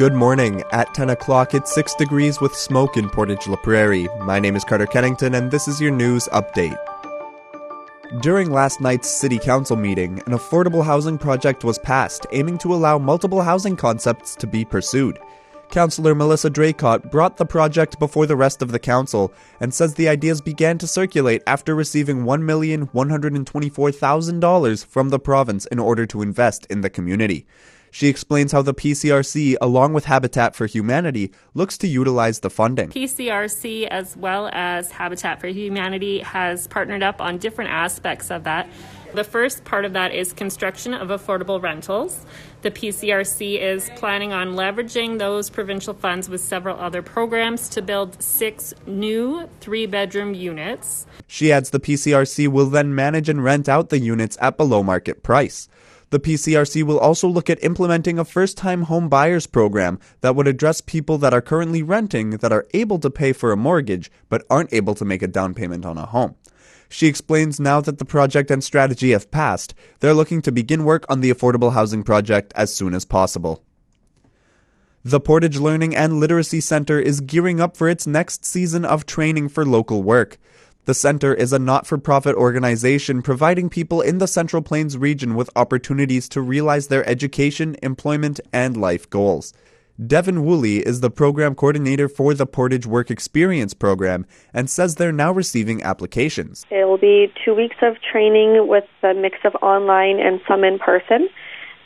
Good morning. At 10 o'clock, it's 6 degrees with smoke in Portage La Prairie. My name is Carter Kennington, and this is your news update. During last night's City Council meeting, an affordable housing project was passed, aiming to allow multiple housing concepts to be pursued. Councillor Melissa Draycott brought the project before the rest of the council and says the ideas began to circulate after receiving $1,124,000 from the province in order to invest in the community. She explains how the PCRC, along with Habitat for Humanity, looks to utilize the funding. PCRC, as well as Habitat for Humanity, has partnered up on different aspects of that. The first part of that is construction of affordable rentals. The PCRC is planning on leveraging those provincial funds with several other programs to build six new three bedroom units. She adds the PCRC will then manage and rent out the units at below market price. The PCRC will also look at implementing a first time home buyers program that would address people that are currently renting that are able to pay for a mortgage but aren't able to make a down payment on a home. She explains now that the project and strategy have passed, they're looking to begin work on the affordable housing project as soon as possible. The Portage Learning and Literacy Center is gearing up for its next season of training for local work. The center is a not for profit organization providing people in the Central Plains region with opportunities to realize their education, employment, and life goals. Devin Woolley is the program coordinator for the Portage Work Experience program and says they're now receiving applications. It will be two weeks of training with a mix of online and some in person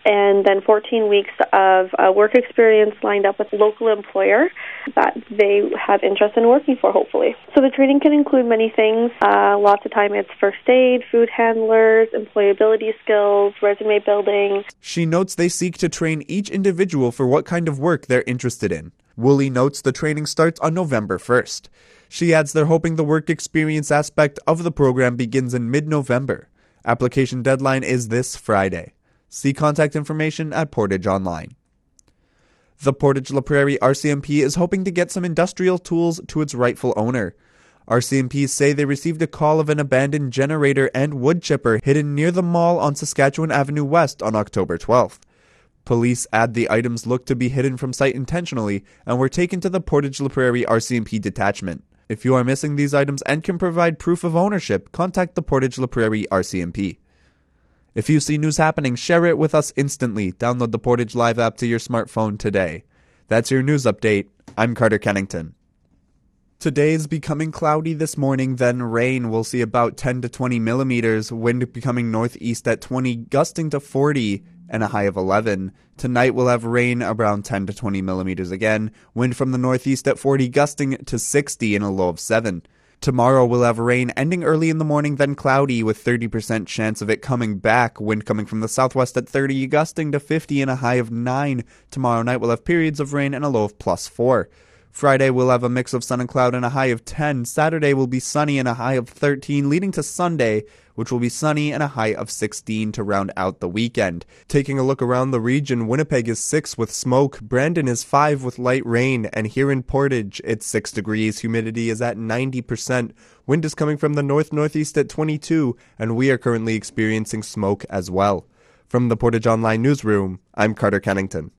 and then 14 weeks of uh, work experience lined up with a local employer that they have interest in working for, hopefully. So the training can include many things. Uh, lots of time it's first aid, food handlers, employability skills, resume building. She notes they seek to train each individual for what kind of work they're interested in. Woolley notes the training starts on November 1st. She adds they're hoping the work experience aspect of the program begins in mid November. Application deadline is this Friday. See contact information at Portage Online. The Portage La Prairie RCMP is hoping to get some industrial tools to its rightful owner. RCMPs say they received a call of an abandoned generator and wood chipper hidden near the mall on Saskatchewan Avenue West on October 12th. Police add the items looked to be hidden from sight intentionally and were taken to the Portage La Prairie RCMP detachment. If you are missing these items and can provide proof of ownership, contact the Portage La Prairie RCMP. If you see news happening, share it with us instantly. Download the Portage Live app to your smartphone today. That's your news update. I'm Carter Kennington. Today is becoming cloudy this morning, then rain. We'll see about 10 to 20 millimeters, wind becoming northeast at 20, gusting to 40, and a high of 11. Tonight we'll have rain around 10 to 20 millimeters again, wind from the northeast at 40, gusting to 60, and a low of 7. Tomorrow we'll have rain ending early in the morning, then cloudy with 30% chance of it coming back. Wind coming from the southwest at 30, gusting to 50 and a high of 9. Tomorrow night we'll have periods of rain and a low of plus 4. Friday we'll have a mix of sun and cloud and a high of 10. Saturday will be sunny and a high of 13, leading to Sunday, which will be sunny and a high of 16 to round out the weekend. Taking a look around the region, Winnipeg is 6 with smoke, Brandon is 5 with light rain, and here in Portage it's 6 degrees. Humidity is at 90%. Wind is coming from the north northeast at 22, and we are currently experiencing smoke as well. From the Portage Online Newsroom, I'm Carter Kennington.